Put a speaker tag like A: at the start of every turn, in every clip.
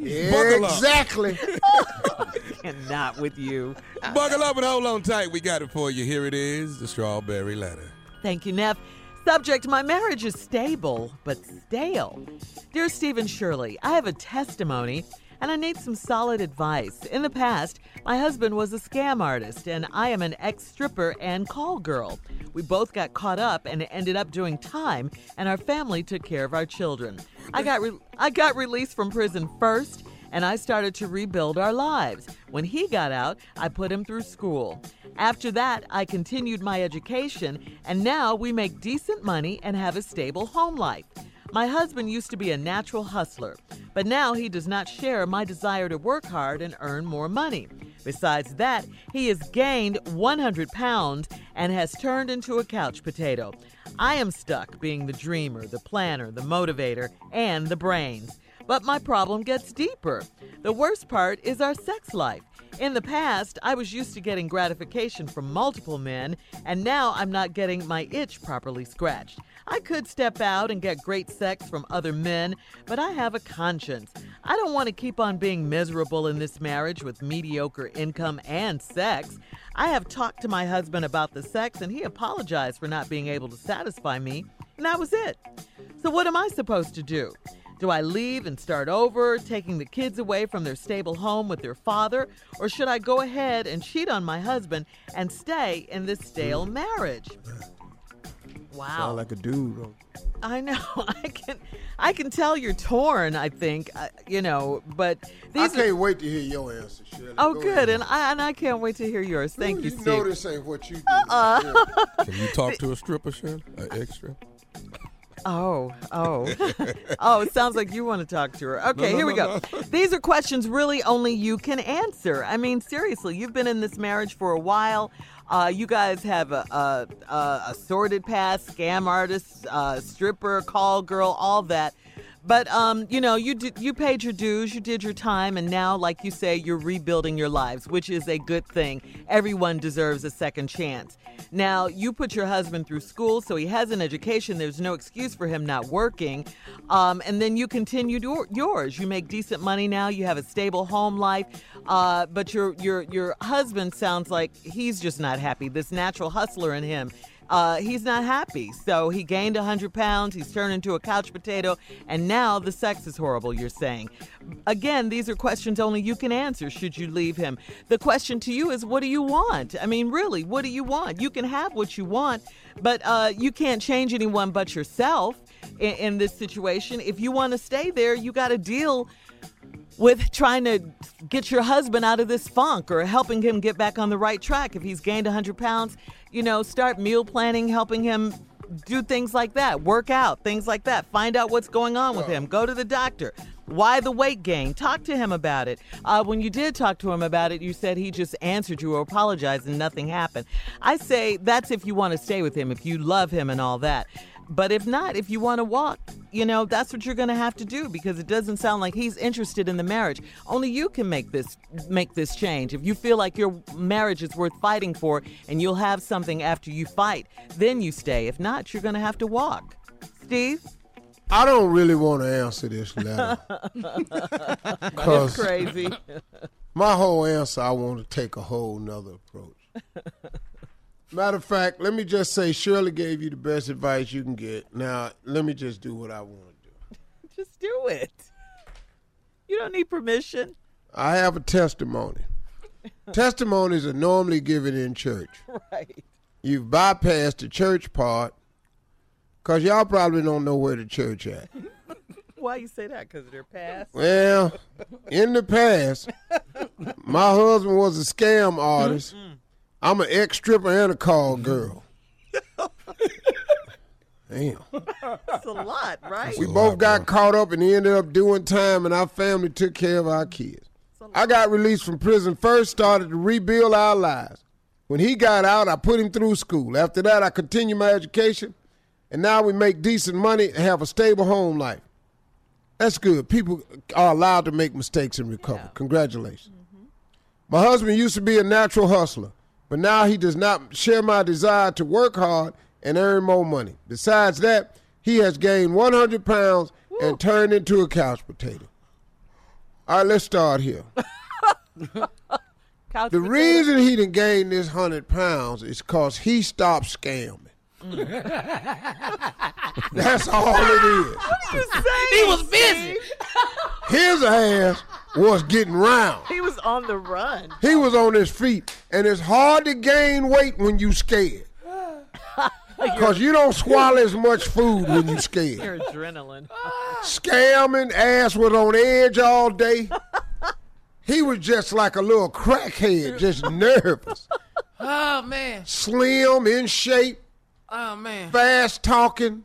A: Buckle up.
B: Exactly.
C: Cannot with you.
A: Buckle up and hold on tight. We got it for you. Here it is the strawberry letter.
C: Thank you, Neff. Subject My marriage is stable, but stale. Dear Stephen Shirley, I have a testimony and I need some solid advice. In the past, my husband was a scam artist, and I am an ex stripper and call girl. We both got caught up and ended up doing time, and our family took care of our children. I got re- I got released from prison first, and I started to rebuild our lives. When he got out, I put him through school. After that, I continued my education, and now we make decent money and have a stable home life. My husband used to be a natural hustler, but now he does not share my desire to work hard and earn more money. Besides that, he has gained 100 pounds and has turned into a couch potato. I am stuck being the dreamer, the planner, the motivator, and the brains. But my problem gets deeper. The worst part is our sex life. In the past, I was used to getting gratification from multiple men, and now I'm not getting my itch properly scratched. I could step out and get great sex from other men, but I have a conscience. I don't want to keep on being miserable in this marriage with mediocre income and sex. I have talked to my husband about the sex, and he apologized for not being able to satisfy me, and that was it. So, what am I supposed to do? Do I leave and start over, taking the kids away from their stable home with their father? Or should I go ahead and cheat on my husband and stay in this stale marriage? Wow.
B: Sound like a dude.
C: I know. I can I can tell you're torn, I think, uh, you know, but
B: I
C: these are,
B: can't wait to hear your answer, Shirley.
C: Oh,
B: Go
C: good.
B: ahead.
C: And I and I can't wait to hear yours. Thank you,
B: you
C: Steve.
B: know this ain't what you do.
C: Uh-uh.
A: Can you talk to a stripper, Shirley? An extra?
C: Oh, oh. oh, it sounds like you want to talk to her. Okay,
A: no,
C: here we
A: no,
C: go. These are questions really only you can answer. I mean, seriously, you've been in this marriage for a while. Uh, you guys have a, a, a, a sordid past, scam artist, uh, stripper, call girl, all that. But um, you know, you did, you paid your dues, you did your time, and now, like you say, you're rebuilding your lives, which is a good thing. Everyone deserves a second chance. Now, you put your husband through school, so he has an education. There's no excuse for him not working. Um, and then you continued your, yours. You make decent money now. You have a stable home life. Uh, but your your your husband sounds like he's just not happy. This natural hustler in him uh, he's not happy. So he gained 100 pounds, he's turned into a couch potato, and now the sex is horrible, you're saying. Again, these are questions only you can answer should you leave him. The question to you is, what do you want? I mean, really, what do you want? You can have what you want, but uh, you can't change anyone but yourself in, in this situation. If you want to stay there, you got to deal with trying to get your husband out of this funk or helping him get back on the right track. If he's gained 100 pounds, you know, start meal planning, helping him do things like that, work out, things like that. Find out what's going on with him. Go to the doctor. Why the weight gain? Talk to him about it. Uh, when you did talk to him about it, you said he just answered you or apologized and nothing happened. I say that's if you want to stay with him, if you love him and all that. But if not, if you want to walk, you know, that's what you're going to have to do because it doesn't sound like he's interested in the marriage. Only you can make this make this change. If you feel like your marriage is worth fighting for and you'll have something after you fight, then you stay. If not, you're going to have to walk. Steve?
B: I don't really want to answer this letter. 'Cause
C: crazy.
B: my whole answer, I want to take a whole nother approach. Matter of fact, let me just say Shirley gave you the best advice you can get. Now, let me just do what I want to do.
C: Just do it. You don't need permission.
B: I have a testimony. Testimonies are normally given in church.
C: Right.
B: You've bypassed the church part because y'all probably don't know where the church at.
C: Why you say that? Because of their past?
B: Well, in the past, my husband was a scam artist. I'm an ex stripper and a call mm-hmm. girl. Damn.
C: That's a lot, right?
B: We both got caught up and ended up doing time, and our family took care of our kids. I got released from prison first, started to rebuild our lives. When he got out, I put him through school. After that, I continued my education, and now we make decent money and have a stable home life. That's good. People are allowed to make mistakes and recover. Congratulations. Mm-hmm. My husband used to be a natural hustler, but now he does not share my desire to work hard and earn more money. Besides that, he has gained 100 pounds and turned into a couch potato. All right, let's start here.
C: Couch
B: The reason he done gained this hundred pounds is because he stopped scamming. Mm. That's all it is.
C: you saying,
D: He was busy.
B: His ass was getting round.
C: He was on the run.
B: He was on his feet, and it's hard to gain weight when you scared. Cause you don't swallow as much food when you scared.
C: Your adrenaline.
B: Scamming, ass was on edge all day. He was just like a little crackhead, just nervous.
D: Oh man.
B: Slim, in shape,
D: Oh man.
B: fast talking.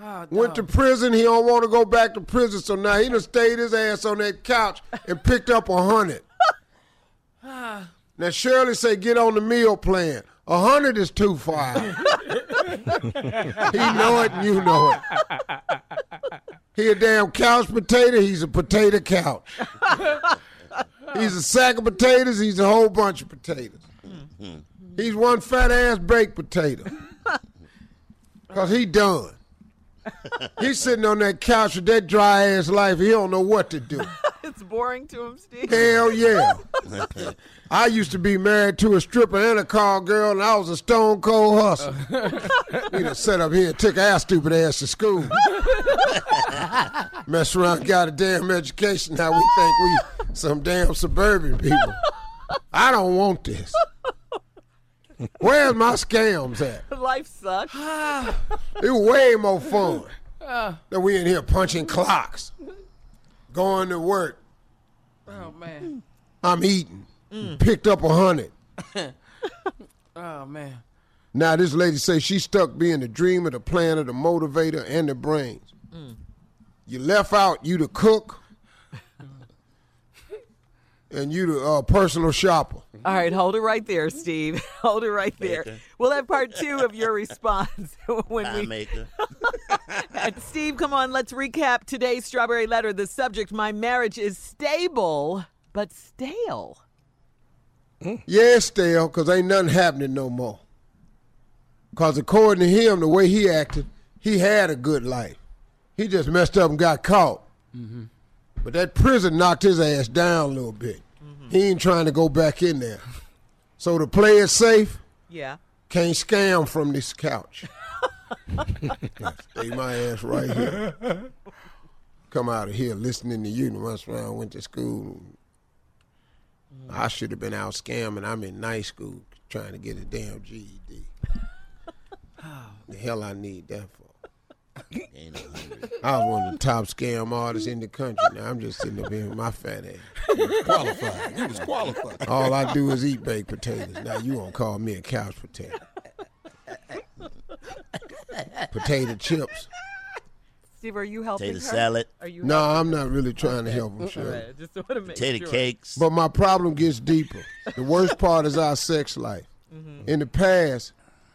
D: Oh,
B: Went to prison. He don't want to go back to prison, so now he done stayed his ass on that couch and picked up a hundred. now Shirley say get on the meal plan. A hundred is too far. he know it, and you know it. He a damn couch potato. He's a potato couch. he's a sack of potatoes. He's a whole bunch of potatoes. Mm-hmm. He's one fat ass baked potato. Cause he done. He's sitting on that couch with that dry ass life. He don't know what to do.
C: It's boring to him, Steve.
B: Hell yeah. I used to be married to a stripper and a call girl, and I was a stone cold hustler. we done sat up here and took our stupid ass to school. Mess around, got a damn education. Now we think we some damn suburban people. I don't want this. Where's my scams at?
C: Life sucks.
B: It was way more fun ah. than we in here punching clocks, going to work.
D: Oh man.
B: I'm eating. Mm. Picked up a hundred.
D: Oh man.
B: Now this lady say she stuck being the dreamer, the planner, the motivator, and the brains. Mm. You left out you the cook, and you the uh, personal shopper.
C: All right, hold it right there, Steve. Hold it right there.
E: Maker.
C: We'll have part two of your response when
E: Pie
C: we.
E: maker.
C: Steve, come on, let's recap today's strawberry letter. The subject: My marriage is stable but stale.
B: Yeah, it's stale, cause ain't nothing happening no more. Cause according to him, the way he acted, he had a good life. He just messed up and got caught. But that prison knocked his ass down a little bit. Mm-hmm. He ain't trying to go back in there. So to play it safe,
C: Yeah.
B: can't scam from this couch. Stay my ass right here. Come out of here listening to you. Once I went to school. I should have been out scamming. I'm in night school trying to get a damn GED. the hell I need that for?
E: Ain't no hundred.
B: I was one of the top scam artists in the country. Now I'm just sitting up here with my fat ass.
A: Qualified. He was qualified.
B: All I do is eat baked potatoes. Now you gonna call me a couch potato? Potato chips.
C: Steve, are you helping
E: Potato
C: her?
E: salad.
C: Are you?
B: No, I'm not really trying to help him,
C: her?
B: sure.
C: Right, Just want to make
E: Potato
C: sure.
E: cakes.
B: But my problem gets deeper. The worst part is our sex life. Mm-hmm. In the past,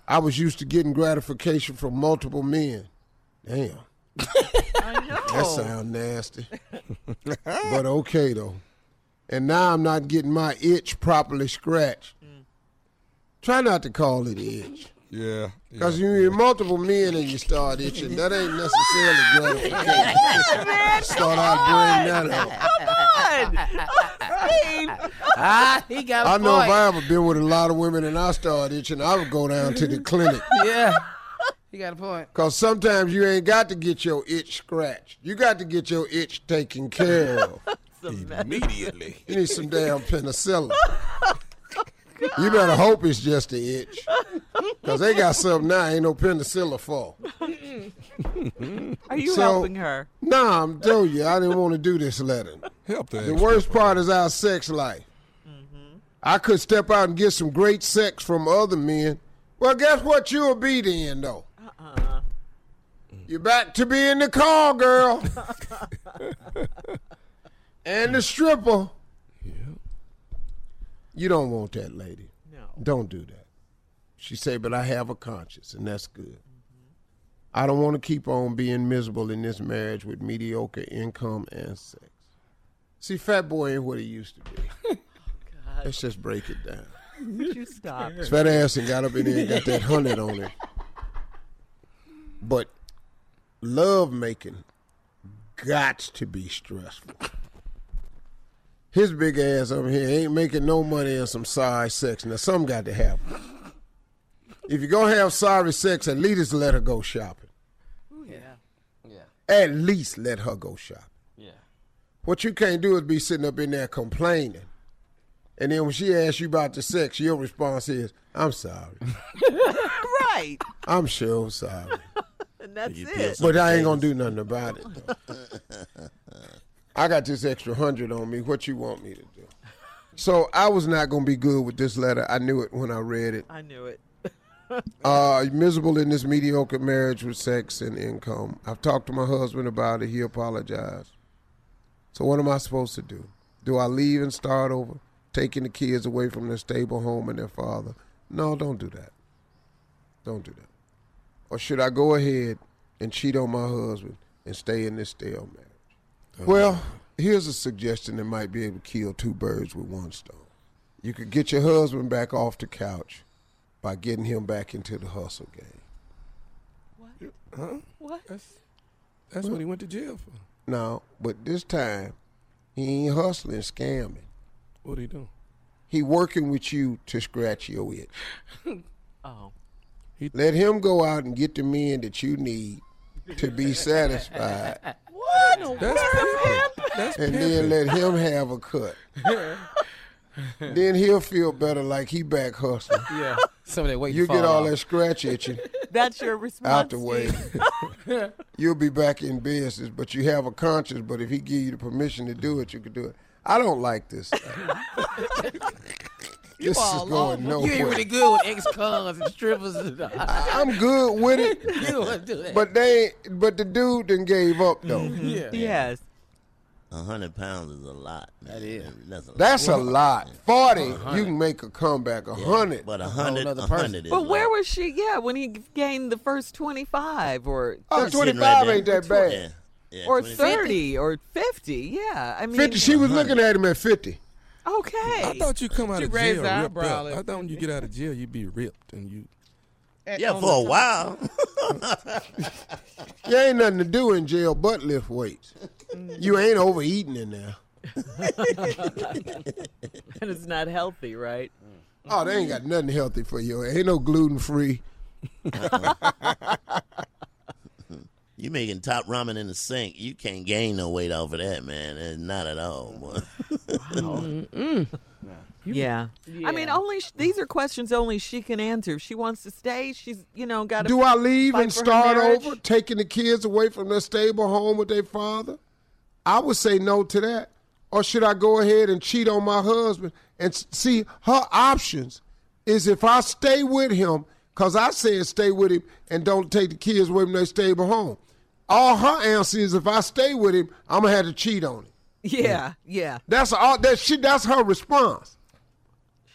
B: I was used to getting gratification from multiple men. Damn,
C: I know.
B: that sounds nasty. but okay though. And now I'm not getting my itch properly scratched. Try not to call it itch.
A: Yeah.
B: Because you're multiple men and you start itching. That ain't necessarily gratification. Start out bringing that up.
C: Steve,
D: Ah, he got a
B: I know
D: point.
B: if I ever been with a lot of women and I start itching, I would go down to the clinic.
D: Yeah. He got a point.
B: Because sometimes you ain't got to get your itch scratched. You got to get your itch taken care of.
A: Immediately.
B: You need some damn penicillin. You better hope it's just the itch. Because they got something now ain't no penicillin for.
C: are you
B: So-
C: helping her?
B: Nah, I'm telling you, I didn't want to do this letter.
A: Help the
B: The worst part is our sex life. Mm-hmm. I could step out and get some great sex from other men. Well, guess what you'll be then, though? Uh-huh. You're back to being the call girl. and the stripper. Yeah. You don't want that lady.
C: No.
B: Don't do that. She said, but I have a conscience, and that's good. Mm-hmm. I don't want to keep on being miserable in this marriage with mediocre income and sex. See, Fat Boy ain't what he used to be. Oh, Let's just break it down.
C: Would you stop?
B: Fat ass and got up in there and got that hundred on it. But love making got to be stressful. his big ass over here ain't making no money in some sorry sex. Now, something got to happen. If you're going to have sorry sex, at least let her go shopping.
D: Yeah. Yeah.
B: At least let her go shopping.
D: Yeah.
B: What you can't do is be sitting up in there complaining. And then when she asks you about the sex, your response is, I'm sorry.
C: Right.
B: I'm sure sorry.
C: And that's it.
B: But I ain't gonna do nothing about it. I got this extra hundred on me. What you want me to do? So I was not gonna be good with this letter. I knew it when I read it.
C: I knew it.
B: Uh, miserable in this mediocre marriage with sex and income. I've talked to my husband about it. He apologized. So what am I supposed to do? Do I leave and start over, taking the kids away from their stable home and their father? No, don't do that. Don't do that. Or should I go ahead and cheat on my husband and stay in this stale marriage? Oh, well, here's a suggestion that might be able to kill two birds with one stone. You could get your husband back off the couch by getting him back into the hustle game. What?
A: Huh?
C: What?
A: That's that's what he went to jail for.
B: No, but this time he ain't hustling, scamming.
A: What he doing?
B: He working with you to scratch your itch.
C: Oh.
B: Let him go out and get the men that you need to be satisfied,
C: What?
A: That's pimping. That's
B: and
A: pimping.
B: then let him have a cut. then he'll feel better like he back hustling.
D: Yeah. Some of that weight
B: You get all
D: off.
B: that scratch itching
C: That's your response.
B: out the way. You'll be back in business, but you have a conscience. But if he give you the permission to do it, you can do it. I don't like this. This is going
D: You
B: nowhere.
D: ain't really good with ex-cons and strippers. And
B: I'm good with it,
D: you don't want to do that.
B: but they, but the dude then gave up though. Mm-hmm.
D: yeah.
C: Yes.
E: A hundred pounds is a lot. Man.
D: That is.
E: That's a lot.
B: That's a lot. Forty, you can make a comeback. A
E: Yeah,
B: hundred,
E: But a hundred,
D: nother
E: a
D: person.
E: hundred is
C: But where
E: like-
C: was she? Yeah, when he gained the first 25 or
B: oh,
E: Sitting right
B: 25
E: there.
B: ain't that bad.
E: Yeah. yeah
C: or
E: 25.
C: 30 or 50. Yeah. I mean,
B: Fifty. She was looking at him at fifty.
C: Okay.
A: I thought you come out
D: You
A: of
D: raised
A: jail
D: the
A: ripped
D: eyebrow
A: up.
D: at-
A: I thought when you get out of jail, you'd be ripped and you.
E: Yeah, for a while.
B: You ain't nothing to do in jail but lift weights. You mm. ain't overeating in there.
C: and it's not healthy, right?
B: Oh, they ain't got nothing healthy for you. Ain't no gluten free.
E: you making top ramen in the sink. You can't gain no weight off of that, man. Eh, Not at all, boy.
C: Yeah. I mean, only sh- these are questions only she can answer. If she wants to stay, she's, you know, got to.
B: Do I leave and start over, taking the kids away from their stable home with their father? I would say no to that. Or should I go ahead and cheat on my husband? And see, her options is if I stay with him, because I said stay with him and don't take the kids away from their stable home. All her answer is if I stay with him, I'm going to have to cheat on him.
C: Yeah, yeah.
B: That's all that she that's her response.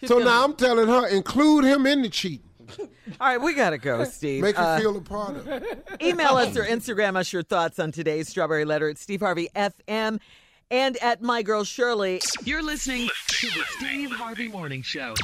C: She's
B: So
C: gonna-
B: now I'm telling her, include him in the cheating.
C: All right, we got to go, Steve.
B: Make her
C: Uh,
B: feel a part of it.
C: Email us or Instagram us your thoughts on today's Strawberry Letter at Steve Harvey FM and at My Girl Shirley.
F: You're listening to the Steve Harvey Morning Show.